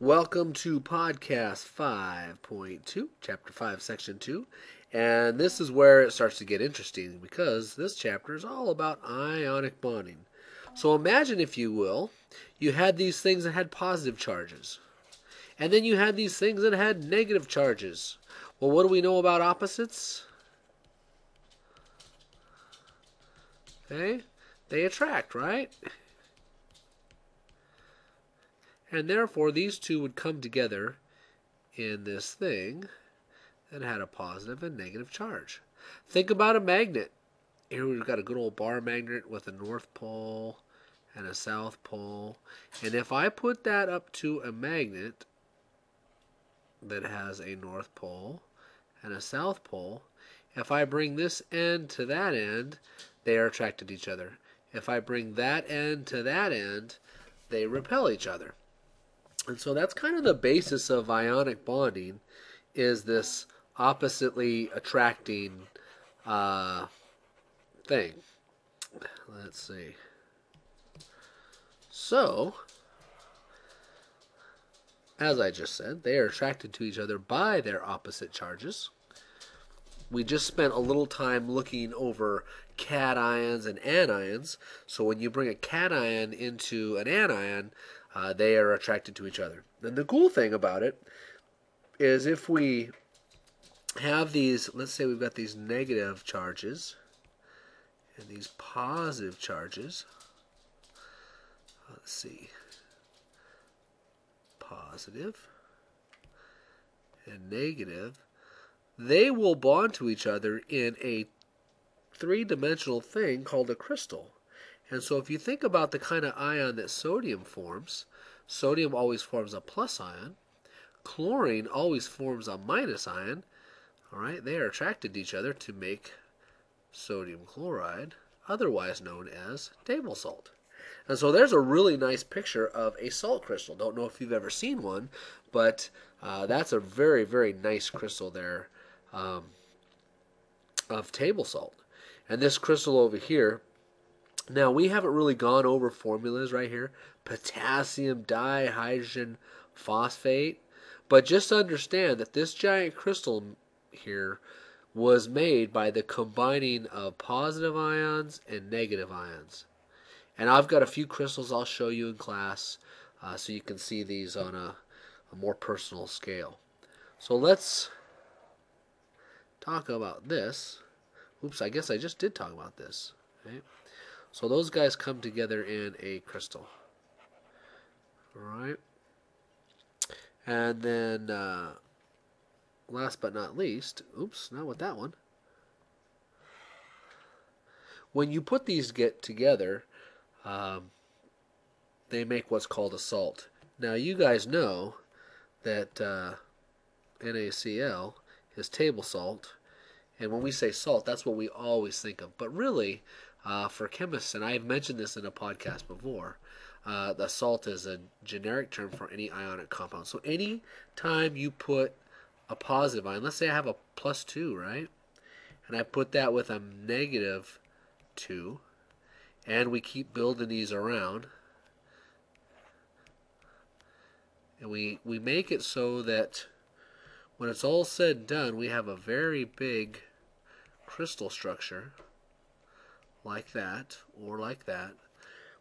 Welcome to podcast 5.2, chapter 5, section 2. And this is where it starts to get interesting because this chapter is all about ionic bonding. So imagine, if you will, you had these things that had positive charges. And then you had these things that had negative charges. Well, what do we know about opposites? Okay, they attract, right? And therefore, these two would come together in this thing that had a positive and negative charge. Think about a magnet. Here we've got a good old bar magnet with a north pole and a south pole. And if I put that up to a magnet that has a north pole and a south pole, if I bring this end to that end, they are attracted to each other. If I bring that end to that end, they repel each other. And so that's kind of the basis of ionic bonding is this oppositely attracting uh, thing. Let's see. So, as I just said, they are attracted to each other by their opposite charges. We just spent a little time looking over cations and anions. So when you bring a cation into an anion, uh, they are attracted to each other. And the cool thing about it is if we have these, let's say we've got these negative charges and these positive charges. Let's see. Positive and negative. They will bond to each other in a three dimensional thing called a crystal. And so if you think about the kind of ion that sodium forms, sodium always forms a plus ion. Chlorine always forms a minus ion. All right, they are attracted to each other to make sodium chloride, otherwise known as table salt. And so there's a really nice picture of a salt crystal. Don't know if you've ever seen one, but uh, that's a very, very nice crystal there um, of table salt. And this crystal over here now, we haven't really gone over formulas right here potassium dihydrogen phosphate. But just understand that this giant crystal here was made by the combining of positive ions and negative ions. And I've got a few crystals I'll show you in class uh, so you can see these on a, a more personal scale. So let's talk about this. Oops, I guess I just did talk about this. So those guys come together in a crystal. Alright. And then, uh, last but not least, oops, not with that one. When you put these get together, um, they make what's called a salt. Now you guys know that uh, NaCl is table salt, and when we say salt, that's what we always think of. But really, uh, for chemists, and I've mentioned this in a podcast before, uh, the salt is a generic term for any ionic compound. So any time you put a positive ion, let's say I have a plus 2, right? And I put that with a negative 2, and we keep building these around. And we, we make it so that when it's all said and done, we have a very big crystal structure like that or like that,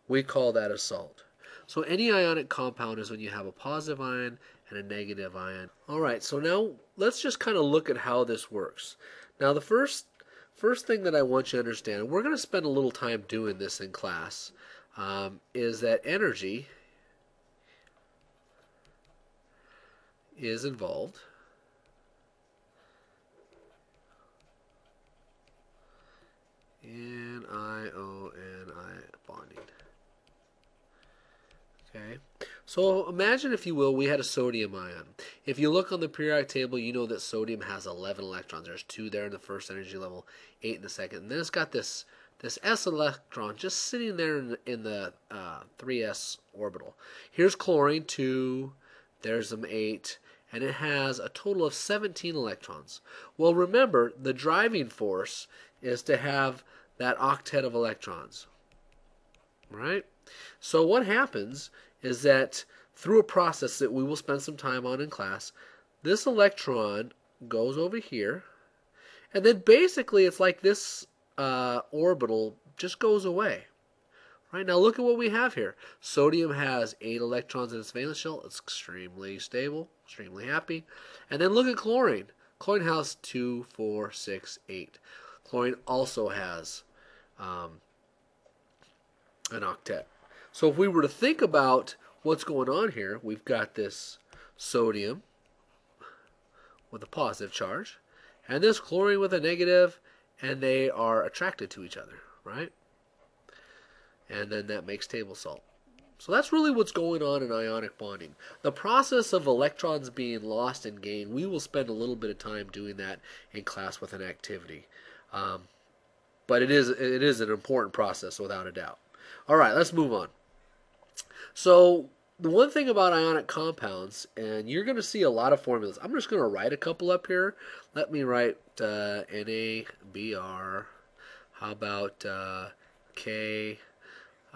we call that a salt. So any ionic compound is when you have a positive ion and a negative ion. All right, so now let's just kind of look at how this works. Now the first first thing that I want you to understand, and we're going to spend a little time doing this in class, um, is that energy is involved N-I-O-N-I bonding. Okay. So imagine, if you will, we had a sodium ion. If you look on the periodic table, you know that sodium has 11 electrons. There's two there in the first energy level, eight in the second. And then it's got this this s electron just sitting there in the, in the uh, 3s orbital. Here's chlorine, 2. There's some 8 and it has a total of 17 electrons. Well, remember, the driving force is to have that octet of electrons. Right? So what happens is that through a process that we will spend some time on in class. This electron goes over here, and then basically it's like this uh, orbital just goes away. Right now, look at what we have here. Sodium has eight electrons in its valence shell. It's extremely stable, extremely happy. And then look at chlorine. Chlorine has two, four, six, eight. Chlorine also has um, an octet. So if we were to think about what's going on here, we've got this sodium with a positive charge, and this chlorine with a negative, and they are attracted to each other, right? And then that makes table salt. So that's really what's going on in ionic bonding. The process of electrons being lost and gained, we will spend a little bit of time doing that in class with an activity. Um, but it is it is an important process without a doubt. All right, let's move on. So the one thing about ionic compounds, and you're going to see a lot of formulas. I'm just going to write a couple up here. Let me write uh, NaBr. How about uh, K,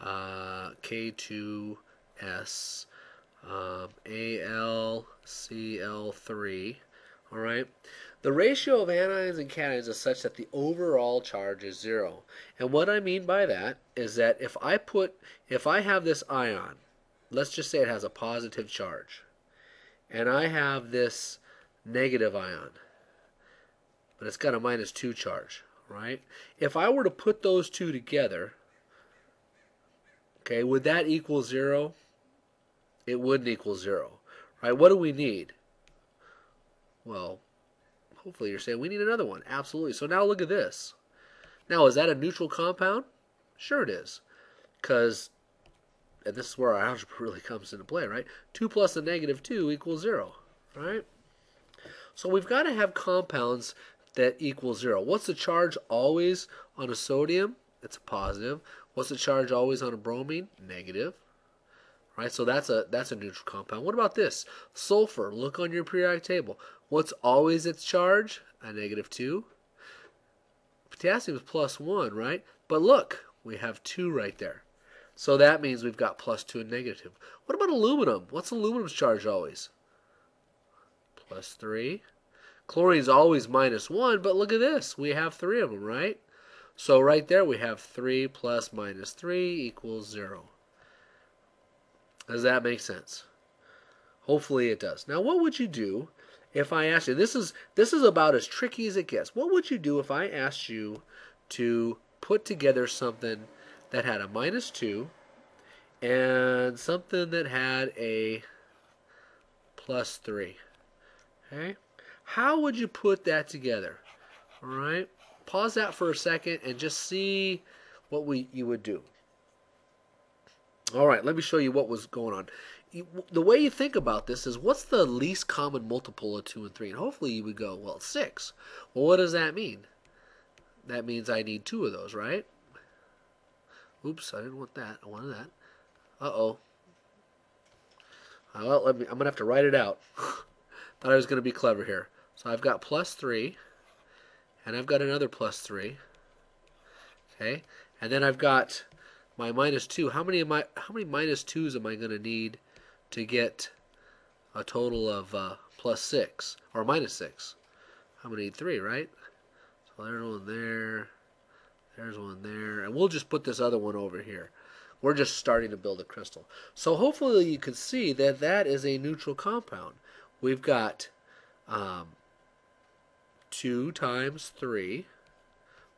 uh, K2S, um, AlCl3. All right. The ratio of anions and cations is such that the overall charge is zero. And what I mean by that is that if I put, if I have this ion, let's just say it has a positive charge, and I have this negative ion, but it's got a minus 2 charge, right? If I were to put those two together, okay, would that equal 0? It wouldn't equal 0, right? What do we need? Well, Hopefully you're saying we need another one. Absolutely. So now look at this. Now, is that a neutral compound? Sure it is. Because, and this is where our algebra really comes into play, right? 2 plus a negative 2 equals 0, right? So we've got to have compounds that equal 0. What's the charge always on a sodium? It's a positive. What's the charge always on a bromine? Negative. Right, so that's a that's a neutral compound. What about this? Sulfur. Look on your periodic table. What's always its charge? A negative 2. Potassium is plus 1, right? But look, we have 2 right there. So that means we've got plus 2 and negative. What about aluminum? What's aluminum's charge always? Plus 3. Chlorine's always minus 1, but look at this. We have 3 of them, right? So right there we have 3 plus minus 3 equals 0. Does that make sense? Hopefully it does. Now what would you do if I asked you, this is this is about as tricky as it gets. What would you do if I asked you to put together something that had a minus 2 and something that had a plus 3? Okay? How would you put that together? All right? Pause that for a second and just see what we you would do. All right, let me show you what was going on the way you think about this is what's the least common multiple of 2 and 3? And hopefully you would go, well, 6. Well, what does that mean? That means I need two of those, right? Oops, I didn't want that. I wanted that. Uh-oh. Uh, well, let me, I'm going to have to write it out. Thought I was going to be clever here. So I've got plus 3, and I've got another plus 3. Okay, and then I've got my minus 2. How many, am I, how many minus 2s am I going to need to get a total of uh, plus 6 or minus 6. I'm going to need 3, right? So there's one there. There's one there. And we'll just put this other one over here. We're just starting to build a crystal. So hopefully you can see that that is a neutral compound. We've got um, 2 times 3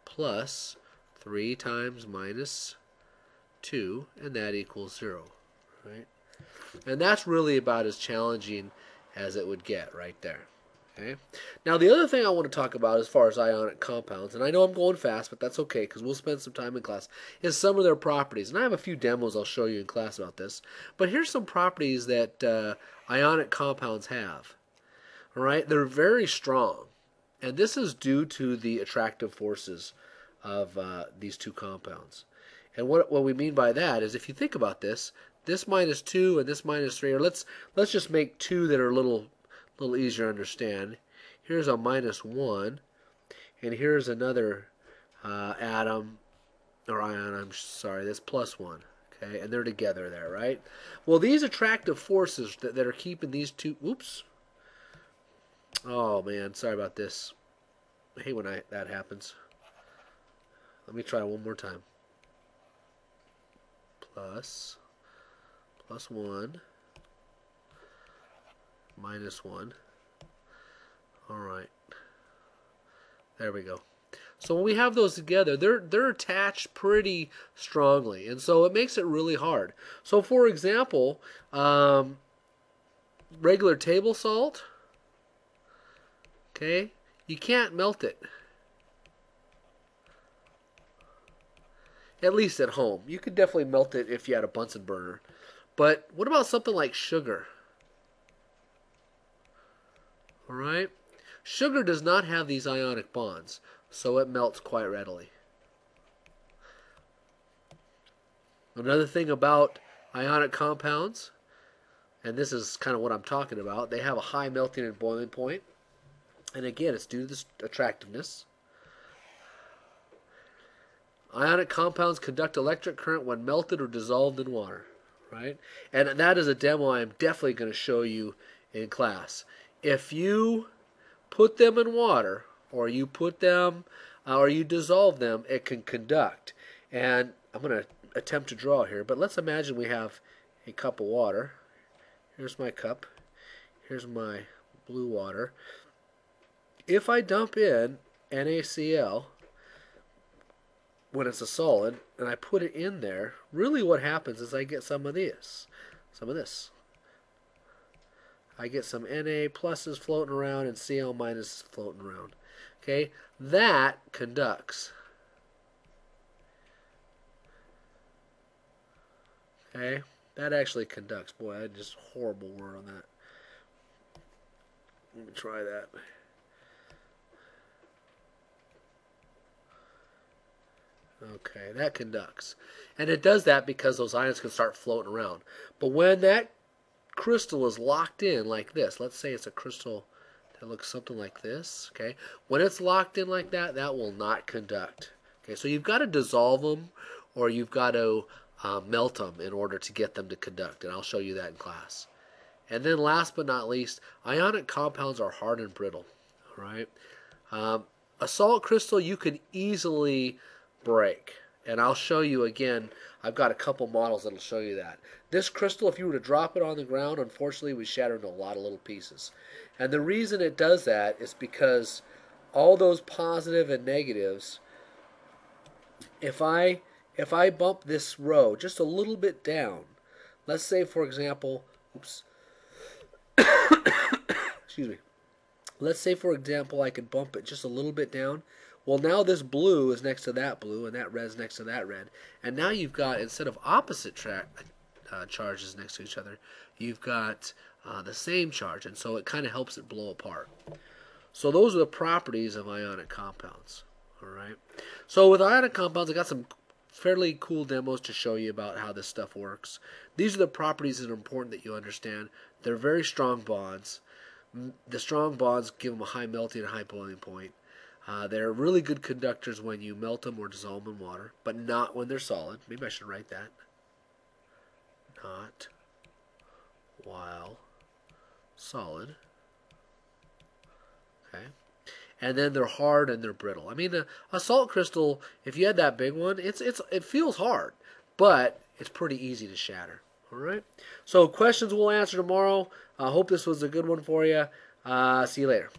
plus 3 times minus 2, and that equals 0. Right? And that's really about as challenging as it would get right there. Okay. Now the other thing I want to talk about as far as ionic compounds, and I know I'm going fast, but that's okay because we'll spend some time in class, is some of their properties. And I have a few demos I'll show you in class about this. But here's some properties that uh, ionic compounds have. All right, they're very strong, and this is due to the attractive forces of uh, these two compounds. And what what we mean by that is, if you think about this, this minus 2 and this minus 3, or let's, let's just make two that are a little, little easier to understand. Here's a minus 1, and here's another uh, atom, or ion, I'm sorry, that's plus 1. Okay, and they're together there, right? Well, these attractive forces that, that are keeping these two. Oops. Oh man, sorry about this. I hate when I, that happens. Let me try one more time. Plus, plus 1, minus 1. All right. There we go. So when we have those together, they're they're attached pretty strongly, and so it makes it really hard. So for example, um, regular table salt, okay, you can't melt it. At least at home. You could definitely melt it if you had a Bunsen burner. But what about something like sugar? All right? Sugar does not have these ionic bonds, so it melts quite readily. Another thing about ionic compounds, and this is kind of what I'm talking about, they have a high melting and boiling point. And again, it's due to this attractiveness. Ionic compounds conduct electric current when melted or dissolved in water, right? And that is a demo I am definitely going to show you in class. If you put them in water or you put them uh, or you dissolve them, it can conduct. And I'm going to attempt to draw here, but let's imagine we have a cup of water. Here's my cup. Here's my blue water. If I dump in NaCl when it's a solid and I put it in there, really what happens is I get some of this, some of this. I get some Na pluses floating around and Cl minuses floating around. Okay, that conducts. Okay, that actually conducts. Boy, I just horrible word on that. Let me try that. Okay, that conducts. And it does that because those ions can start floating around. But when that crystal is locked in like this, let's say it's a crystal that looks something like this, okay? When it's locked in like that, that will not conduct. Okay, so you've got to dissolve them or you've got to uh, melt them in order to get them to conduct, and I'll show you that in class. And then last but not least, ionic compounds are hard and brittle, all right? Um, a salt crystal you can easily break. And I'll show you again, I've got a couple models that'll show you that. This crystal, if you were to drop it on the ground, unfortunately, we shatter into a lot of little pieces. And the reason it does that is because all those positive and negatives, if I if I bump this row just a little bit down, let's say for example, oops, excuse me. Let's say for example I could bump it just a little bit down. Well, now this blue is next to that blue, and that red is next to that red. And now you've got, instead of opposite tra- uh, charges next to each other, you've got uh, the same charge. And so it kind of helps it blow apart. So those are the properties of ionic compounds. All right. So with ionic compounds, I've got some fairly cool demos to show you about how this stuff works. These are the properties that are important that you understand. They're very strong bonds. The strong bonds give them a high melting and high boiling point. Uh, they're really good conductors when you melt them or dissolve them in water, but not when they're solid. Maybe I should write that. Not while solid. Okay. And then they're hard and they're brittle. I mean, a, a salt crystal, if you had that big one, it's it's it feels hard, but it's pretty easy to shatter. All right. So questions we'll answer tomorrow. I hope this was a good one for you. Uh, see you later.